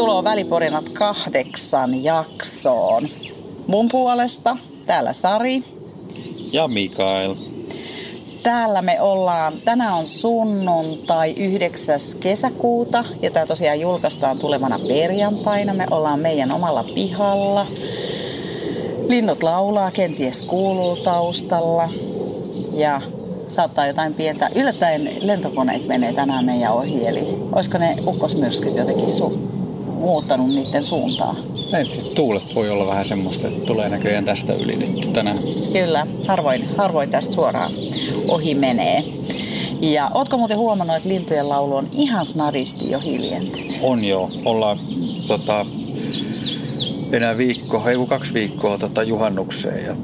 Tervetuloa Väliporinat kahdeksan jaksoon. Mun puolesta täällä Sari. Ja Mikael. Täällä me ollaan, tänään on sunnuntai 9. kesäkuuta ja tämä tosiaan julkaistaan tulevana perjantaina. Me ollaan meidän omalla pihalla. Linnut laulaa, kenties kuuluu taustalla. Ja saattaa jotain pientä. Yllättäen lentokoneet menee tänään meidän ohi, eli olisiko ne ukkosmyrskyt jotenkin su- muuttanut niiden suuntaa? tuulet voi olla vähän semmoista, että tulee näköjään tästä yli nyt tänään. Kyllä, harvoin, harvoin tästä suoraan ohi menee. Ja ootko muuten huomannut, että lintujen laulu on ihan snaristi jo hiljentynyt? On jo. Ollaan tota, enää viikko, ei kaksi viikkoa tota, juhannukseen ja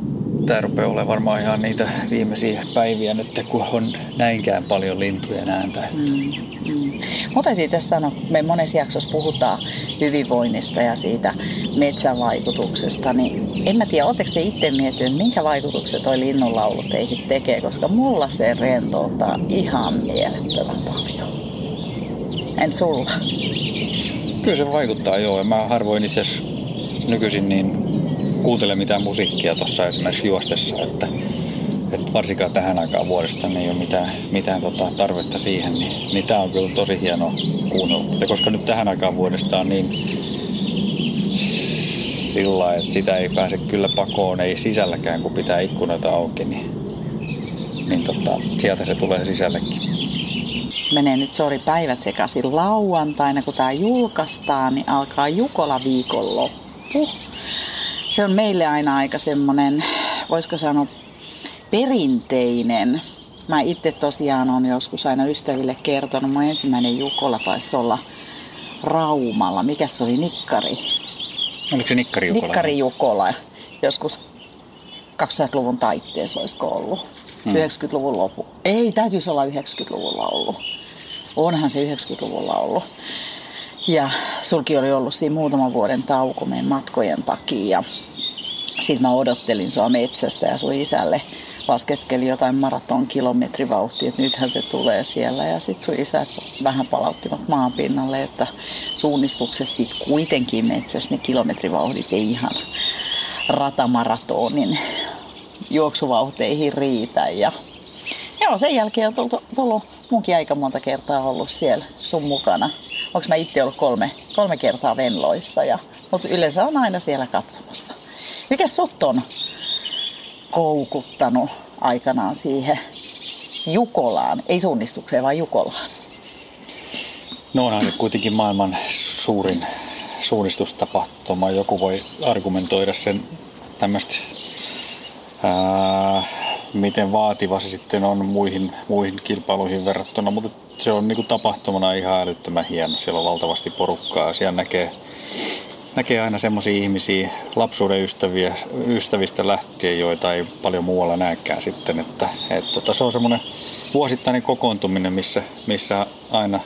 tämä rupeaa olemaan varmaan ihan niitä viimeisiä päiviä nyt, kun on näinkään paljon lintujen ääntä. Mm, mm. Mutta täytyy tässä sanoa, me monessa jaksossa puhutaan hyvinvoinnista ja siitä metsän vaikutuksesta, niin en mä tiedä, oletteko te itse miettinyt, minkä vaikutukset toi linnunlaulu teihin tekee, koska mulla se rentouttaa ihan mielettömän paljon. En sulla? Kyllä se vaikuttaa joo. Mä harvoin itse nykyisin niin kuuntele mitään musiikkia tuossa esimerkiksi juostessa, että, että varsinkaan tähän aikaan vuodesta niin ei ole mitään, mitään tota tarvetta siihen, niin, niin tämä on kyllä tosi hieno kuunnella. Ja koska nyt tähän aikaan vuodesta on niin sillä että sitä ei pääse kyllä pakoon, ei sisälläkään, kun pitää ikkunoita auki, niin, niin tota, sieltä se tulee sisällekin. Menee nyt sori päivät sekaisin lauantaina, kun tämä julkaistaan, niin alkaa Jukola viikonloppu se on meille aina aika semmoinen, voisiko sanoa, perinteinen. Mä itse tosiaan on joskus aina ystäville kertonut, mun ensimmäinen Jukola taisi olla Raumalla. Mikä se oli? Nikkari. Oliko se Nikkari Jukola? Nikkari Jukola. Joskus 2000-luvun taitteessa olisiko ollut. Hmm. 90-luvun lopu. Ei, täytyisi olla 90-luvulla ollut. Onhan se 90-luvulla ollut. Ja sulki oli ollut siinä muutaman vuoden tauko meidän matkojen takia. Sitten mä odottelin sua metsästä ja sun isälle laskeskeli jotain maraton kilometrivauhtia, että nythän se tulee siellä. Ja sitten sun isä vähän palauttivat maan pinnalle, että suunnistuksessa sit kuitenkin metsässä ne kilometrivauhdit ei ihan ratamaratonin juoksuvauhteihin riitä. Ja joo, sen jälkeen on tullut, tullut munkin aika monta kertaa ollut siellä sun mukana onko mä itse ollut kolme, kolme kertaa Venloissa, ja, mutta yleensä on aina siellä katsomassa. Mikä sut on koukuttanut aikanaan siihen Jukolaan, ei suunnistukseen, vaan Jukolaan? No onhan nyt kuitenkin maailman suurin suunnistustapahtuma. Joku voi argumentoida sen tämmöistä, miten vaativa se sitten on muihin, muihin kilpailuihin verrattuna, mutta se on niin kuin tapahtumana ihan älyttömän hieno. Siellä on valtavasti porukkaa siellä näkee, näkee aina semmoisia ihmisiä, lapsuuden ystäviä, ystävistä lähtien, joita ei paljon muualla näekään sitten. Että, et, tota, se on semmoinen vuosittainen kokoontuminen, missä, missä aina,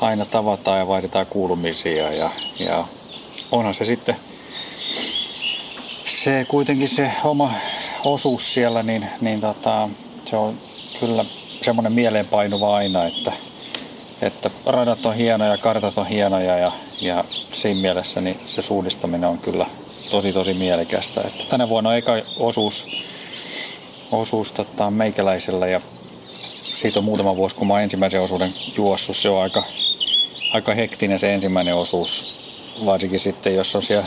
aina tavataan ja vaihdetaan kuulumisia ja, ja onhan se sitten se kuitenkin se oma osuus siellä, niin, niin tota, se on kyllä semmoinen mieleenpainuva aina, että, että radat on hienoja, kartat on hienoja ja, ja siinä mielessä niin se suunnistaminen on kyllä tosi tosi mielekästä. Että tänä vuonna on eka osuus, osuus tota, meikäläisellä ja siitä on muutama vuosi, kun mä oon ensimmäisen osuuden juossut. Se on aika, aika hektinen se ensimmäinen osuus, varsinkin sitten jos on siellä,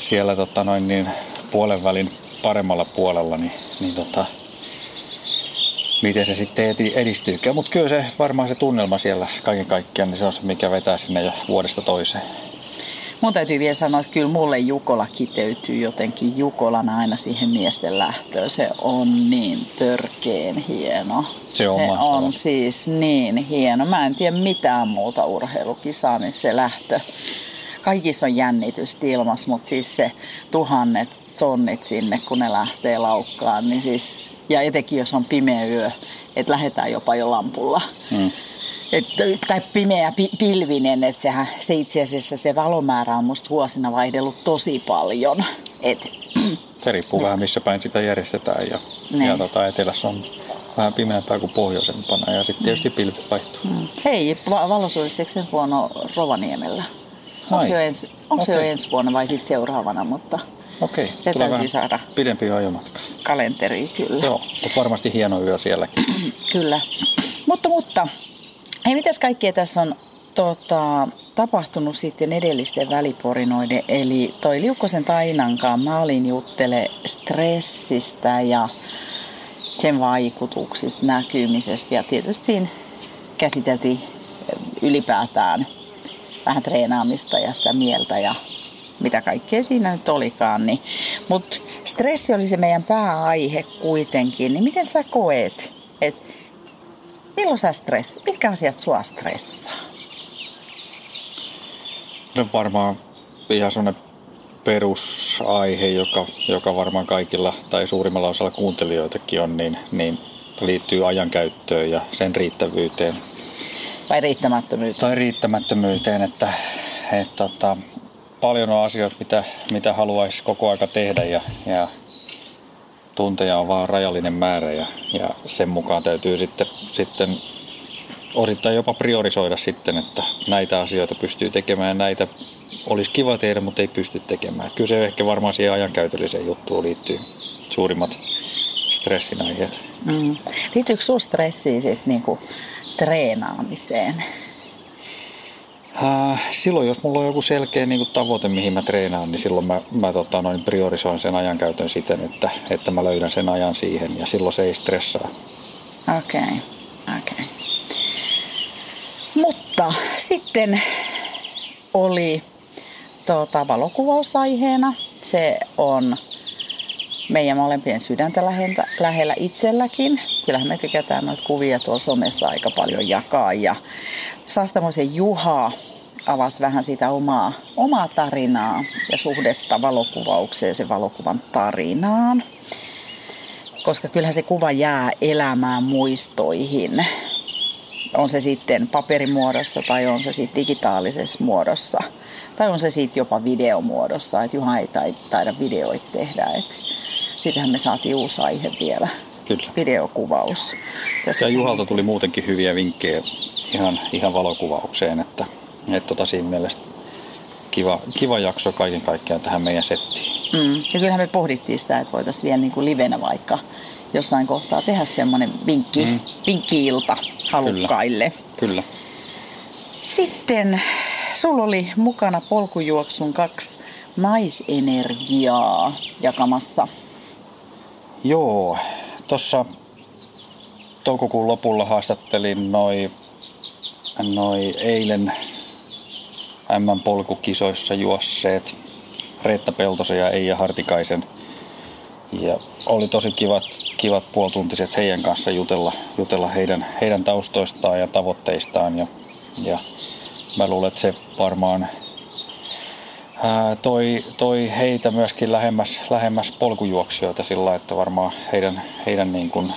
siellä tota, noin niin, puolen välin paremmalla puolella, niin, niin tota, miten se sitten edistyykään. Mutta kyllä se varmaan se tunnelma siellä kaiken kaikkiaan, niin se on se, mikä vetää sinne jo vuodesta toiseen. Mun täytyy vielä sanoa, että kyllä mulle Jukola kiteytyy jotenkin Jukolana aina siihen miesten lähtöön. Se on niin törkeen hieno. Se on, se on siis niin hieno. Mä en tiedä mitään muuta urheilukisaa, niin se lähtö. Kaikissa on jännitystä ilmassa, mutta siis se tuhannet sonnit sinne, kun ne lähtee laukkaan, niin siis ja etenkin jos on pimeä yö, että lähdetään jopa jo lampulla. Mm. Et, tai pimeä pi, pilvinen, että sehän, se itse asiassa se valomäärä on musta vuosina vaihdellut tosi paljon. Et, se riippuu vähän missä päin sitä järjestetään ja, ne. ja niin. tota, etelässä on vähän pimeämpää kuin pohjoisempana ja sitten tietysti pilvi vaihtuu. Mm. Hei, va- sen huono Rovaniemellä? Onko se, jo ensi, onko se jo ensi vuonna vai sitten seuraavana, mutta Okei, Se tulee täytyy vähän saada. pidempi ajomatka. kalenteri kyllä. Joo, mutta varmasti hieno yö sielläkin. Kyllä. Mutta, mutta, hei, mitäs kaikkea tässä on tota, tapahtunut sitten edellisten väliporinoiden, eli toi Liukkosen Tainankaan, mä olin juttele stressistä ja sen vaikutuksista, näkymisestä ja tietysti siinä käsiteltiin ylipäätään vähän treenaamista ja sitä mieltä ja mitä kaikkea siinä nyt olikaan. Niin. Mutta stressi oli se meidän pääaihe kuitenkin, niin miten sä koet, että milloin sä stressi, mitkä asiat sua stressaa? No varmaan ihan sellainen perusaihe, joka, joka varmaan kaikilla tai suurimmalla osalla kuuntelijoitakin on, niin, niin liittyy ajankäyttöön ja sen riittävyyteen Vai riittämättömyyttä? tai riittämättömyyteen, että, että tota, paljon on asioita, mitä, mitä haluaisi koko aika tehdä ja, ja tunteja on vaan rajallinen määrä ja, ja sen mukaan täytyy sitten, sitten osittain jopa priorisoida sitten, että näitä asioita pystyy tekemään ja näitä olisi kiva tehdä, mutta ei pysty tekemään. Kyllä se ehkä varmaan siihen ajankäytölliseen juttuun liittyy suurimmat stressin aiheet. Mm. Liittyykö sinulla stressiä sit niinku treenaamiseen? Äh, silloin jos mulla on joku selkeä niin tavoite, mihin mä treenaan, niin silloin mä, mä tota, noin priorisoin sen ajankäytön siten, että, että mä löydän sen ajan siihen ja silloin se ei stressaa. Okei, okay. okei. Okay. Mutta sitten oli tuota, valokuvausaiheena. Se on meidän molempien sydäntä lähellä, lähellä itselläkin. Kyllähän me tykätään noita kuvia tuolla somessa aika paljon jakaa. Ja Saastamoisen Juha avasi vähän sitä omaa, omaa tarinaa ja suhdetta valokuvaukseen sen valokuvan tarinaan. Koska kyllähän se kuva jää elämään muistoihin. On se sitten paperimuodossa tai on se sitten digitaalisessa muodossa. Tai on se sitten jopa videomuodossa, että Juha ei tai- taida videoita tehdä. Et siitähän me saatiin uusi aihe vielä, Kyllä. videokuvaus. Tässä Ja Juhalta tuli muutenkin hyviä vinkkejä ihan, ihan valokuvaukseen, että, että tota siinä mielessä kiva, kiva jakso kaiken kaikkiaan tähän meidän settiin. Mm. Ja kyllähän me pohdittiin sitä, että voitaisiin vielä niin kuin livenä vaikka jossain kohtaa tehdä semmoinen vinkki, mm. Vinkki-ilta halukkaille. Kyllä. Sitten sulla oli mukana polkujuoksun kaksi naisenergiaa jakamassa. Joo, tuossa toukokuun lopulla haastattelin noi, noi eilen M-polkukisoissa juosseet Reetta Peltosen ja Eija Hartikaisen. Ja oli tosi kivat, kivat puolituntiset heidän kanssa jutella, jutella heidän, heidän taustoistaan ja tavoitteistaan. Ja, ja mä luulen, että se varmaan toi, toi heitä myöskin lähemmäs, lähemmäs polkujuoksijoita sillä lailla, että varmaan heidän, heidän niin kuin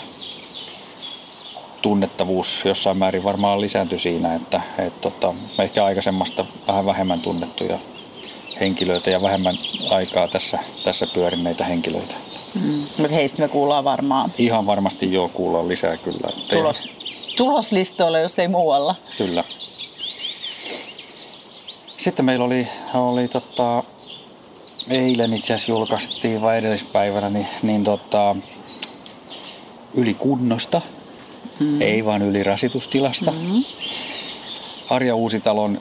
tunnettavuus jossain määrin varmaan lisääntyi siinä, että et tota, ehkä aikaisemmasta vähän vähemmän tunnettuja henkilöitä ja vähemmän aikaa tässä, tässä pyörineitä henkilöitä. Mm. Mutta heistä me kuullaan varmaan Ihan varmasti joo kuullaan lisää kyllä. Tulos, tuloslistoilla, jos ei muualla. Kyllä. Sitten meillä oli, oli tota, eilen itse asiassa julkaistiin vai edellispäivänä, niin, niin tota, ylikunnosta, mm. ei vaan ylirasitustilasta. Mm. Arja Uusitalon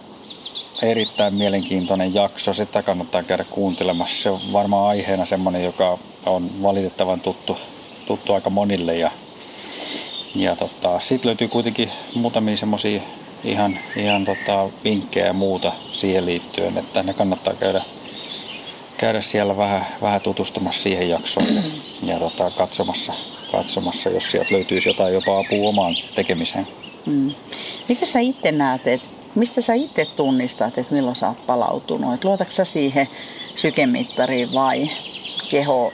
erittäin mielenkiintoinen jakso, sitä kannattaa käydä kuuntelemassa. Se on varmaan aiheena semmoinen, joka on valitettavan tuttu, tuttu aika monille ja ja tota, sitten löytyy kuitenkin muutamia semmoisia ihan, ihan tota, vinkkejä ja muuta siihen liittyen, että ne kannattaa käydä, käydä siellä vähän, vähän tutustumassa siihen jaksoon ja, ja tota, katsomassa, katsomassa, jos sieltä löytyisi jotain jopa apua omaan tekemiseen. Mm. Miten sä itse näet, että mistä sä itse tunnistat, että milloin sä oot palautunut? Et luotatko sä siihen sykemittariin vai keho,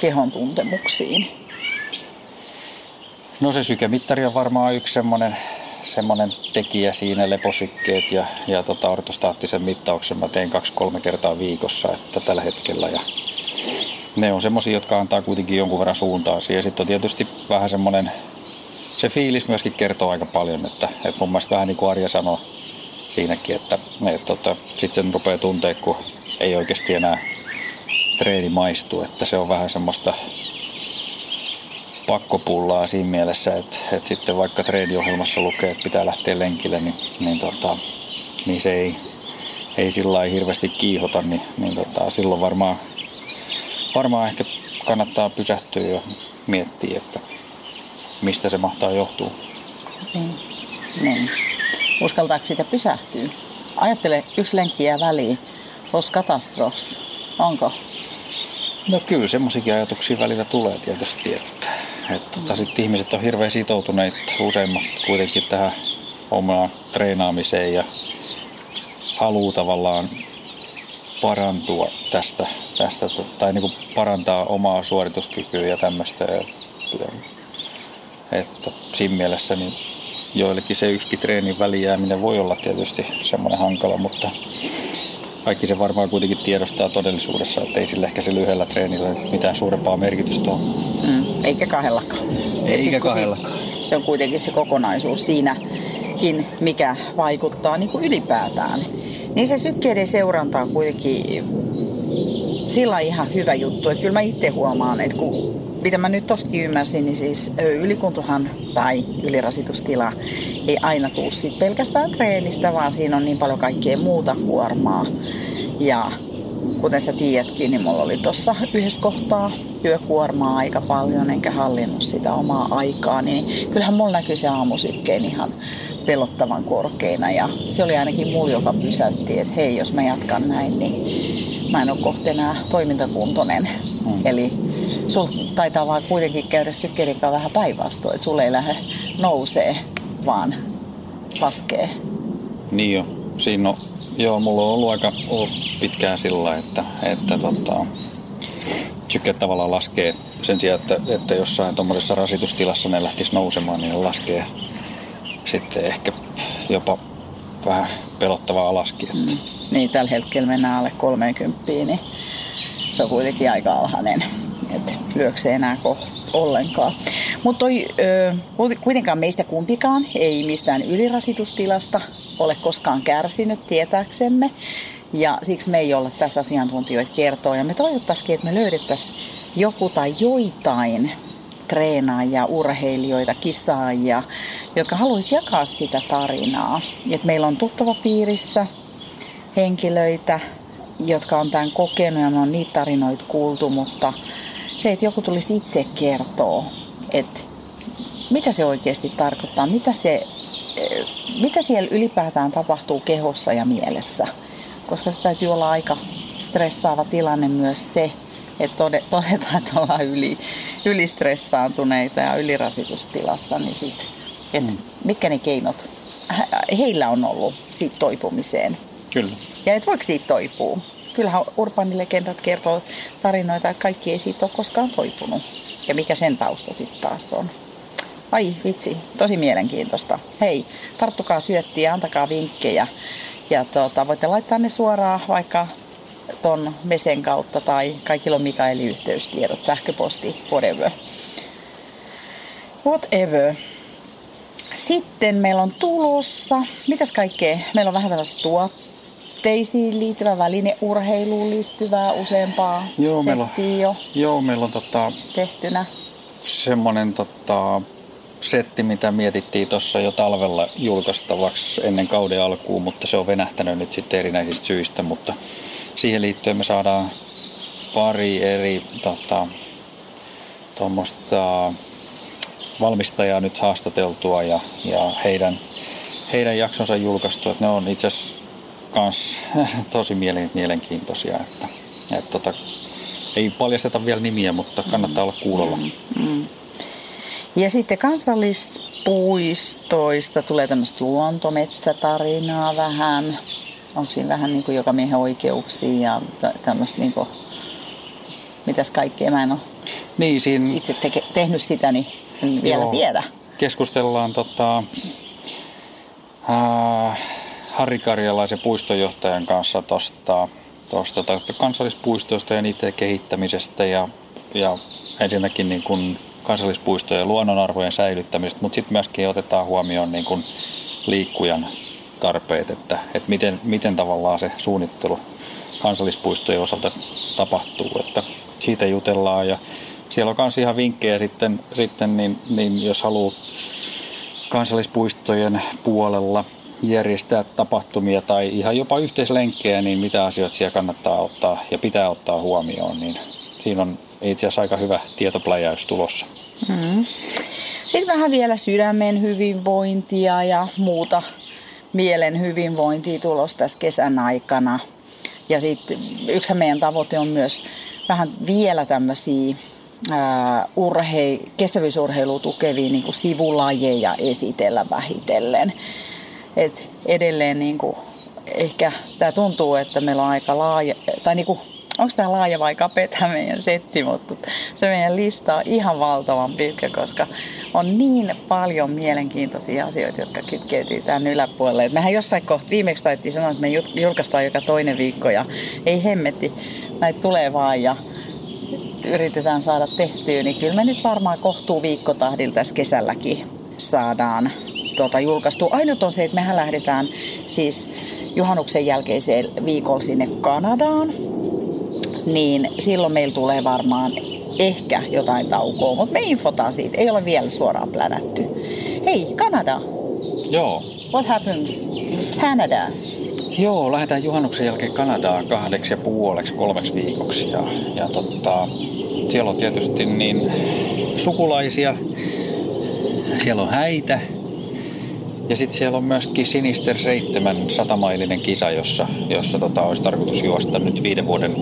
kehon tuntemuksiin? No se sykemittari on varmaan yksi semmoinen, semmoinen tekijä siinä, leposykkeet ja, ja tota ortostaattisen mittauksen mä teen kaksi-kolme kertaa viikossa että tällä hetkellä. Ja ne on semmoisia, jotka antaa kuitenkin jonkun verran suuntaa siihen. Sitten on tietysti vähän semmoinen, se fiilis myöskin kertoo aika paljon, että, että mun mielestä vähän niin kuin Arja sanoi, siinäkin, että, että tota, sitten sen rupeaa tuntea, kun ei oikeasti enää treeni maistu, että se on vähän semmoista pakkopullaa siinä mielessä, että, että sitten vaikka treeniohjelmassa lukee, että pitää lähteä lenkille, niin, niin, tota, niin se ei, ei sillä hirveästi kiihota, niin, niin tota, silloin varmaan, varmaan ehkä kannattaa pysähtyä ja miettiä, että mistä se mahtaa johtua. Niin. niin. Uskaltaako siitä pysähtyä? Ajattele, yksi lenkki jää väliin. Os katastrofs. Onko? No kyllä, semmoisiakin ajatuksia välillä tulee tietysti, että, että tota, ihmiset on hirveän sitoutuneet useimmat kuitenkin tähän omaan treenaamiseen ja haluaa tavallaan parantua tästä, tästä tai niin kuin parantaa omaa suorituskykyä ja tämmöistä. Että siinä mielessä niin joillekin se yksikin treenin välijääminen voi olla tietysti semmoinen hankala, mutta kaikki se varmaan kuitenkin tiedostaa todellisuudessa, että ei sillä ehkä se lyhyellä treenillä mitään suurempaa merkitystä ole. Mm, eikä kahdellakaan. Eikä kahdellakaan. Se on kuitenkin se kokonaisuus siinäkin, mikä vaikuttaa niin kuin ylipäätään. Niin se sykkeiden seuranta on kuitenkin sillä ihan hyvä juttu. Että kyllä mä itse huomaan, että kun mitä mä nyt tosta ymmärsin, niin siis ylikuntohan tai ylirasitustila ei aina tuu sit pelkästään treenistä, vaan siinä on niin paljon kaikkea muuta kuormaa. Ja kuten sä tiedätkin, niin mulla oli tuossa yhdessä kohtaa työkuormaa aika paljon, enkä hallinnut sitä omaa aikaa, niin kyllähän mulla näkyy se aamusykkeen ihan pelottavan korkeina. Ja se oli ainakin mulla, joka pysäytti, että hei, jos mä jatkan näin, niin mä en ole kohta enää toimintakuntoinen. Mm. Eli sul taitaa vaan kuitenkin käydä sykkelinkaan vähän päinvastoin, että sulle ei lähde nousee, vaan laskee. Niin jo. Siinä on, joo, mulla on ollut aika ollut pitkään sillä, että, että tota, syke tavallaan laskee sen sijaan, että, että jossain tuommoisessa rasitustilassa ne lähtisi nousemaan, niin ne laskee sitten ehkä jopa vähän pelottavaa alaskin. Että. Mm. Niin, tällä hetkellä mennään alle 30, niin se on kuitenkin aika alhainen että lyökö se enää ollenkaan. Mutta kuitenkaan meistä kumpikaan ei mistään ylirasitustilasta ole koskaan kärsinyt tietääksemme. Ja siksi me ei olla tässä asiantuntijoita kertoa. Ja me toivottaisiin, että me löydettäisiin joku tai joitain treenaajia, urheilijoita, kisaajia, jotka haluaisi jakaa sitä tarinaa. Et meillä on tuttava piirissä henkilöitä, jotka on tämän kokenut ja me on niitä tarinoita kuultu, mutta se, että joku tulisi itse kertoa, että mitä se oikeasti tarkoittaa, mitä, se, eh, mitä siellä ylipäätään tapahtuu kehossa ja mielessä. Koska se täytyy olla aika stressaava tilanne myös se, että todetaan, että ollaan yli, ylistressaantuneita ja ylirasitustilassa, niin sit, et mm. mitkä ne keinot heillä on ollut siitä toipumiseen. Kyllä. Ja et voiko siitä toipua? Kyllähän urbaanilegendat kertoo tarinoita, että kaikki ei siitä ole koskaan toipunut. Ja mikä sen tausta sitten taas on. Ai vitsi, tosi mielenkiintoista. Hei, tarttukaa syöttiä antakaa vinkkejä. Ja tuota, voitte laittaa ne suoraan vaikka ton Mesen kautta tai kaikilla on Mikaelin yhteystiedot, sähköposti, whatever. Whatever. Sitten meillä on tulossa, mitäs kaikkea? Meillä on vähän tällaista tuotteita laitteisiin liittyvä välineurheiluun liittyvää useampaa joo, meillä on, jo joo, meillä on tota, tehtynä. Semmoinen tota, setti, mitä mietittiin tuossa jo talvella julkaistavaksi ennen kauden alkuun, mutta se on venähtänyt nyt sitten erinäisistä syistä, mutta siihen liittyen me saadaan pari eri tota, valmistajaa nyt haastateltua ja, ja heidän, heidän jaksonsa julkaistu. Että ne on itse asiassa kans tosi mielenkiintoisia. Että, että tota, ei paljasteta vielä nimiä, mutta kannattaa olla kuulolla. Mm, mm. Ja sitten kansallispuistoista tulee tämmöistä luontometsätarinaa vähän. Onko siinä vähän niin kuin joka miehen oikeuksia ja tämmöistä niin kuin, mitäs kaikkea mä en ole niin, siinä... itse teke, tehnyt sitä, niin en vielä Joo, tiedä. Keskustellaan tota, ää, Harri Karjalaisen puistonjohtajan kanssa tuosta tosta, kansallispuistoista ja niiden kehittämisestä ja, ja ensinnäkin niin kuin kansallispuistojen luonnonarvojen säilyttämisestä, mutta sitten myöskin otetaan huomioon niin kuin liikkujan tarpeet, että, että miten, miten tavallaan se suunnittelu kansallispuistojen osalta tapahtuu, että siitä jutellaan. Ja siellä on myös ihan vinkkejä sitten, sitten niin, niin jos haluaa kansallispuistojen puolella järjestää tapahtumia tai ihan jopa yhteislenkkejä, niin mitä asioita siellä kannattaa ottaa ja pitää ottaa huomioon, niin siinä on itse asiassa aika hyvä tietopläjäys tulossa. Mm. Sitten vähän vielä sydämen hyvinvointia ja muuta mielen hyvinvointia tulossa tässä kesän aikana. Ja sitten yksi meidän tavoite on myös vähän vielä tämmöisiä urhei, kestävyysurheilua tukevia niin sivulajeja esitellä vähitellen. Et edelleen niin kuin, ehkä tämä tuntuu, että meillä on aika laaja, tai niin kuin, onko tämä laaja vai kapea meidän setti, mutta se meidän lista on ihan valtavan pitkä, koska on niin paljon mielenkiintoisia asioita, jotka kytkeytyy tämän yläpuolelle. Et mehän jossain kohtaa viimeksi taittiin sanoa, että me julkaistaan joka toinen viikko ja ei hemmetti, näitä tulee vaan ja yritetään saada tehtyä, niin kyllä me nyt varmaan kohtuu viikkotahdilla tässä kesälläkin saadaan tuota, julkaistu. Ainut on se, että mehän lähdetään siis juhannuksen jälkeiseen viikolla sinne Kanadaan. Niin silloin meillä tulee varmaan ehkä jotain taukoa, mutta me infotaan siitä. Ei ole vielä suoraan plänätty. Hei, Kanada! Joo. What happens in Canada? Joo, lähdetään juhannuksen jälkeen Kanadaan kahdeksi ja puoleksi, kolmeksi viikoksi. Ja, ja totta, siellä on tietysti niin sukulaisia, siellä on häitä, ja sitten siellä on myöskin Sinister 7 satamailinen kisa, jossa, jossa tota, olisi tarkoitus juosta nyt viiden vuoden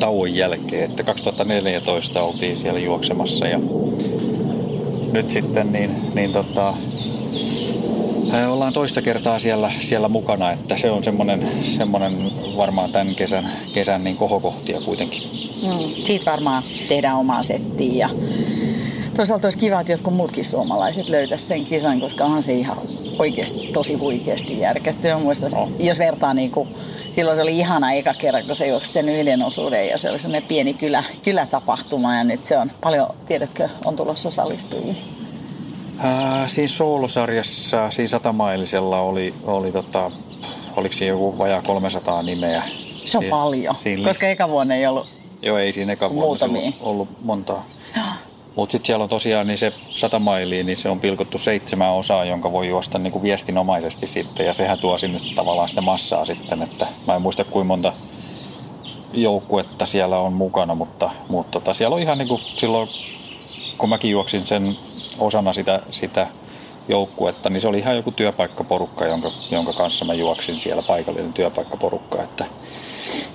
tauon jälkeen. Että 2014 oltiin siellä juoksemassa ja nyt sitten niin, niin tota, ollaan toista kertaa siellä, siellä mukana, että se on semmoinen, semmoinen varmaan tämän kesän, kesän niin kohokohtia kuitenkin. Mm, siitä varmaan tehdään omaa settiä ja toisaalta olisi kiva, että jotkut muutkin suomalaiset löytäisivät sen kisan, koska onhan se ihan oikeasti tosi huikeasti järketty. Muista, no. jos vertaa niin kuin, silloin se oli ihana eka kerran, kun se juoksi sen yhden osuuden ja se oli semmoinen pieni kylä, kylätapahtuma ja nyt se on paljon, tiedätkö, on tulossa osallistujia. Äh, siinä soolosarjassa, siinä satamailisella oli, oli tota, oliko siinä joku vajaa 300 nimeä. Se on si- paljon, koska eka vuonna ei ollut Joo, ei siinä eka vuonna ollut, ollut montaa. Mutta sitten siellä on tosiaan niin se 100 mailiin, niin se on pilkottu seitsemän osaa, jonka voi juosta niin kuin viestinomaisesti sitten. Ja sehän tuo sinne tavallaan sitä massaa sitten, että mä en muista kuinka monta joukkuetta siellä on mukana, mutta, mutta tota, siellä on ihan niin kuin silloin, kun mäkin juoksin sen osana sitä, sitä joukkuetta, niin se oli ihan joku työpaikkaporukka, jonka, jonka kanssa mä juoksin siellä paikallinen työpaikkaporukka, että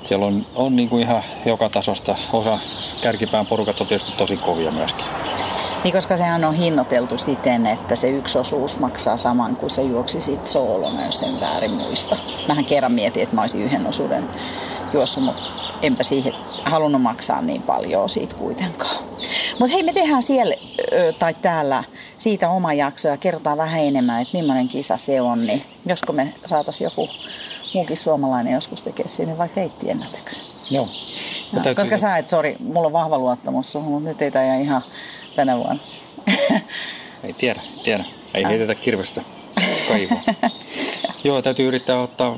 siellä on, on niin kuin ihan joka tasosta. Osa kärkipään porukat on tietysti tosi kovia myöskin. Niin, koska sehän on hinnoiteltu siten, että se yksi osuus maksaa saman kuin se juoksi sit soolona, jos sen väärin muista. Mähän kerran mietin, että mä olisin yhden osuuden juossut, mutta enpä siihen halunnut maksaa niin paljon siitä kuitenkaan. Mutta hei, me tehdään siellä tai täällä siitä oma jakso ja kerrotaan vähän enemmän, että millainen kisa se on. Niin josko me saataisiin joku muukin suomalainen joskus tekee sinne vaikka reittiennätyksen. Joo. Ja, täytyy... Koska sä et, sori, mulla on vahva luottamus suhun, mutta nyt ei tämä ihan tänä vuonna. ei tiedä, tiedä. Ei ja. heitetä kirvestä kaivoa. Joo, täytyy yrittää ottaa,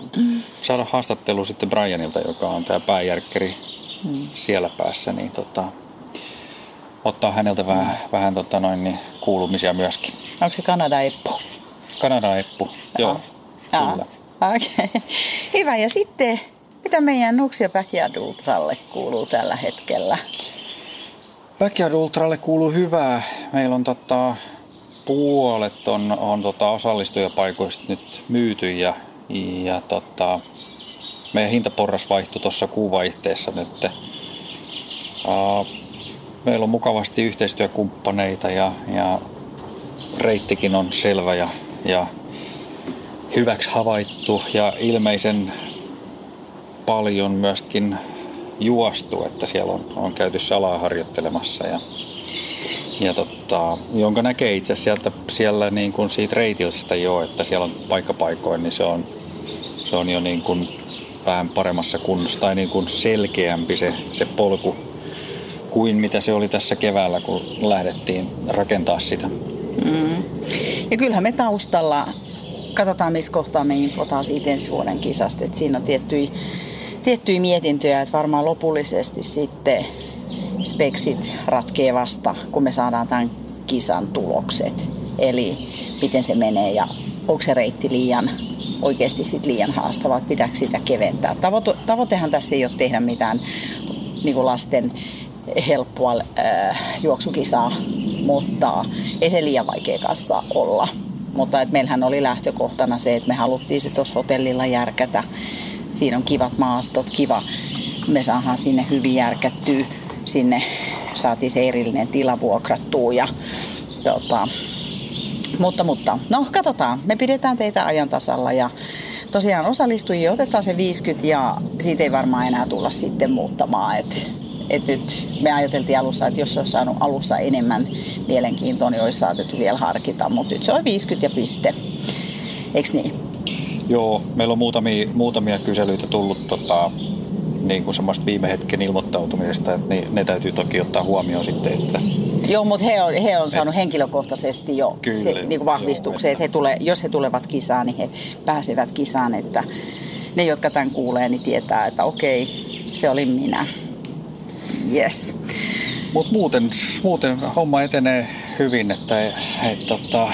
saada haastattelu sitten Brianilta, joka on tämä pääjärkkeri hmm. siellä päässä, niin tota, ottaa häneltä vähän, hmm. vähän tota noin, niin kuulumisia myöskin. Onko se Kanada Eppu? Kanada Eppu, joo. Jaa. Kyllä. Okei. Okay. Hyvä. Ja sitten, mitä meidän Nuksia Backyard Ultralle kuuluu tällä hetkellä? Backyard Ultralle kuuluu hyvää. Meillä on tota, puolet on, on tota, osallistujapaikoista nyt myyty ja, ja tota, meidän hintaporras vaihtui tuossa kuuvaihteessa nyt. Uh, meillä on mukavasti yhteistyökumppaneita ja, ja reittikin on selvä ja, ja hyväksi havaittu ja ilmeisen paljon myöskin juostu, että siellä on, on käyty salaa harjoittelemassa ja, ja totta, jonka näkee itse sieltä siellä niin kuin siitä reitilstä jo, että siellä on paikkapaikoin, niin se on, se on jo niin kuin vähän paremmassa kunnossa tai niin kuin selkeämpi se, se polku kuin mitä se oli tässä keväällä, kun lähdettiin rakentaa sitä. Mm. Ja kyllähän me taustalla katsotaan missä kohtaa me infotaan siitä ensi vuoden kisasta. Et siinä on tiettyjä, tiettyjä mietintöjä, että varmaan lopullisesti sitten speksit ratkee vasta, kun me saadaan tämän kisan tulokset. Eli miten se menee ja onko se reitti liian oikeasti sit liian haastava, että pitääkö sitä keventää. Tavoite, tavoitehan tässä ei ole tehdä mitään niin lasten helppoa äh, juoksukisaa, mutta ei se liian vaikea kanssa olla. Mutta et meillähän oli lähtökohtana se, että me haluttiin se tuossa hotellilla järkätä. Siinä on kivat maastot, kiva. Me saadaan sinne hyvin järkättyä. Sinne saatiin se erillinen tila vuokrattua ja tota, mutta, mutta, no katsotaan. Me pidetään teitä ajan tasalla ja tosiaan osallistujia otetaan se 50 ja siitä ei varmaan enää tulla sitten muuttamaan. Et, et nyt me ajateltiin alussa, että jos olisi saanut alussa enemmän mielenkiintoa, niin olisi saatettu vielä harkita, mutta nyt se on 50 ja piste. Eikö niin? Joo, meillä on muutamia, muutamia kyselyitä tullut tota, niin kuin semmoista viime hetken ilmoittautumisesta, että ne, ne täytyy toki ottaa huomioon sitten, että Joo, mutta he on, he on saanut henkilökohtaisesti jo Kyllä, se, niin kuin vahvistuksen, että he tule, jos he tulevat kisaan, niin he pääsevät kisaan, että ne, jotka tämän kuulee, niin tietää, että okei, se oli minä. Yes. Mutta muuten, muuten homma etenee hyvin, että et, tota,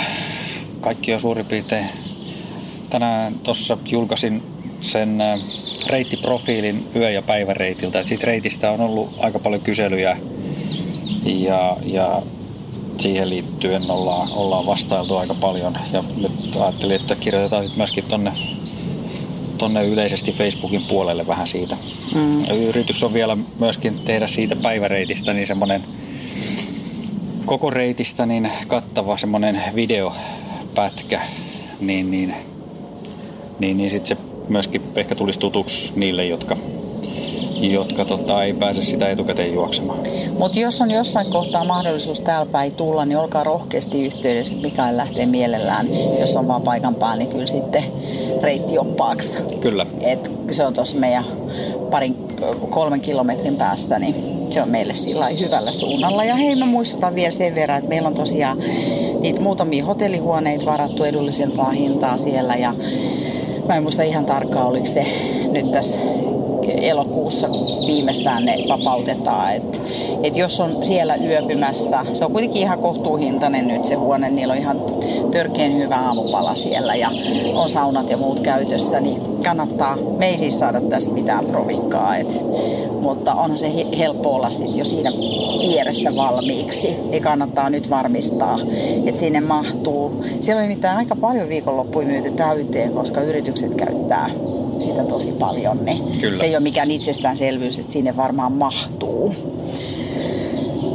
kaikki on suurin piirtein. Tänään tuossa julkaisin sen reittiprofiilin yö- ja päiväreitiltä. Siitä reitistä on ollut aika paljon kyselyjä ja, ja siihen liittyen ollaan, ollaan vastailtu aika paljon. Ja nyt ajattelin, että kirjoitetaan sitten myöskin tonne, tonne yleisesti Facebookin puolelle vähän siitä. Mm. Yritys on vielä myöskin tehdä siitä päiväreitistä niin semmoinen koko reitistä niin kattava semmoinen videopätkä, niin, niin, niin, niin sitten se myöskin ehkä tulisi tutuksi niille, jotka jotka tota, ei pääse sitä etukäteen juoksemaan. Mutta jos on jossain kohtaa mahdollisuus täällä päin tulla, niin olkaa rohkeasti yhteydessä. Mikael lähtee mielellään, jos on vaan paikan päällä, niin kyllä sitten reittioppaaksi. Kyllä. Et se on tuossa meidän parin, kolmen kilometrin päästä, niin se on meille sillä hyvällä suunnalla. Ja hei, mä muistutan vielä sen verran, että meillä on tosiaan niitä muutamia hotellihuoneita varattu edullisempaa hintaa siellä ja Mä en muista ihan tarkkaan, oliko se nyt tässä elokuussa viimeistään ne vapautetaan. Et, et jos on siellä yöpymässä, se on kuitenkin ihan kohtuuhintainen nyt se huone, niillä on ihan törkeän hyvä aamupala siellä ja on saunat ja muut käytössä, niin kannattaa, me ei siis saada tästä mitään provikkaa, et, mutta onhan se helppo olla sit jo siinä vieressä valmiiksi. Ei kannattaa nyt varmistaa, että sinne mahtuu. Siellä on nimittäin aika paljon viikonloppuja myyty täyteen, koska yritykset käyttää sitä tosi paljon, niin Kyllä. se ei ole mikään itsestäänselvyys, että sinne varmaan mahtuu.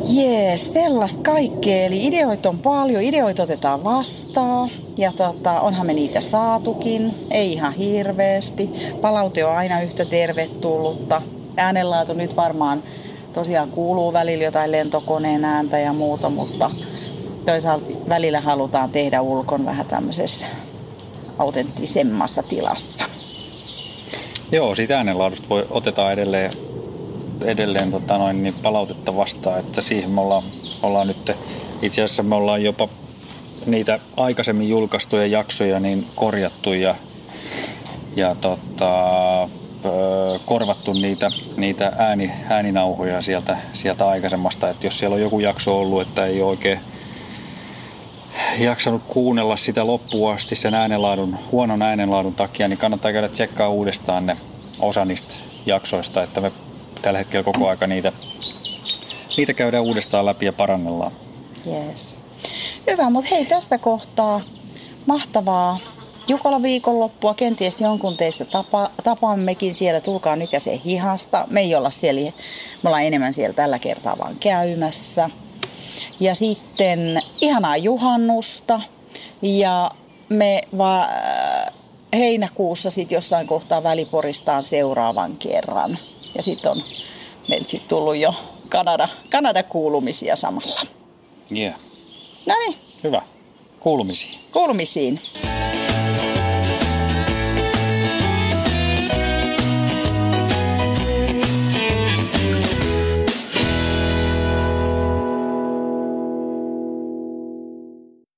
Jees, sellaista kaikkea. Eli ideoita on paljon, ideoita otetaan vastaan. Ja tota, onhan me niitä saatukin, ei ihan hirveästi. Palaute on aina yhtä tervetullutta. Äänenlaatu nyt varmaan tosiaan kuuluu välillä jotain lentokoneen ääntä ja muuta, mutta toisaalta välillä halutaan tehdä ulkon vähän tämmöisessä autenttisemmassa tilassa. Joo, siitä äänenlaadusta voi, otetaan edelleen, edelleen tota noin, niin palautetta vastaan, että siihen me ollaan, ollaan nyt, itse asiassa me ollaan jopa niitä aikaisemmin julkaistuja jaksoja niin korjattu ja, ja tota, korvattu niitä, niitä ääni, ääninauhoja sieltä, sieltä aikaisemmasta, että jos siellä on joku jakso ollut, että ei oikein jaksanut kuunnella sitä loppuun asti sen äänenlaadun, huonon äänenlaadun takia, niin kannattaa käydä tsekkaa uudestaan ne osa niistä jaksoista, että me tällä hetkellä koko aika niitä, niitä käydään uudestaan läpi ja parannellaan. Yes. Hyvä, mutta hei tässä kohtaa mahtavaa Jukola viikonloppua. Kenties jonkun teistä tapa, tapaammekin siellä. Tulkaa nykäiseen hihasta. Me ei olla siellä, me ollaan enemmän siellä tällä kertaa vaan käymässä. Ja sitten ihanaa juhannusta ja me va- heinäkuussa sitten jossain kohtaa väliporistaan seuraavan kerran. Ja sitten on meiltä sitten tullut jo Kanada, Kanada-kuulumisia samalla. Yeah. No niin. Hyvä. Kuulumisiin. Kuulumisiin.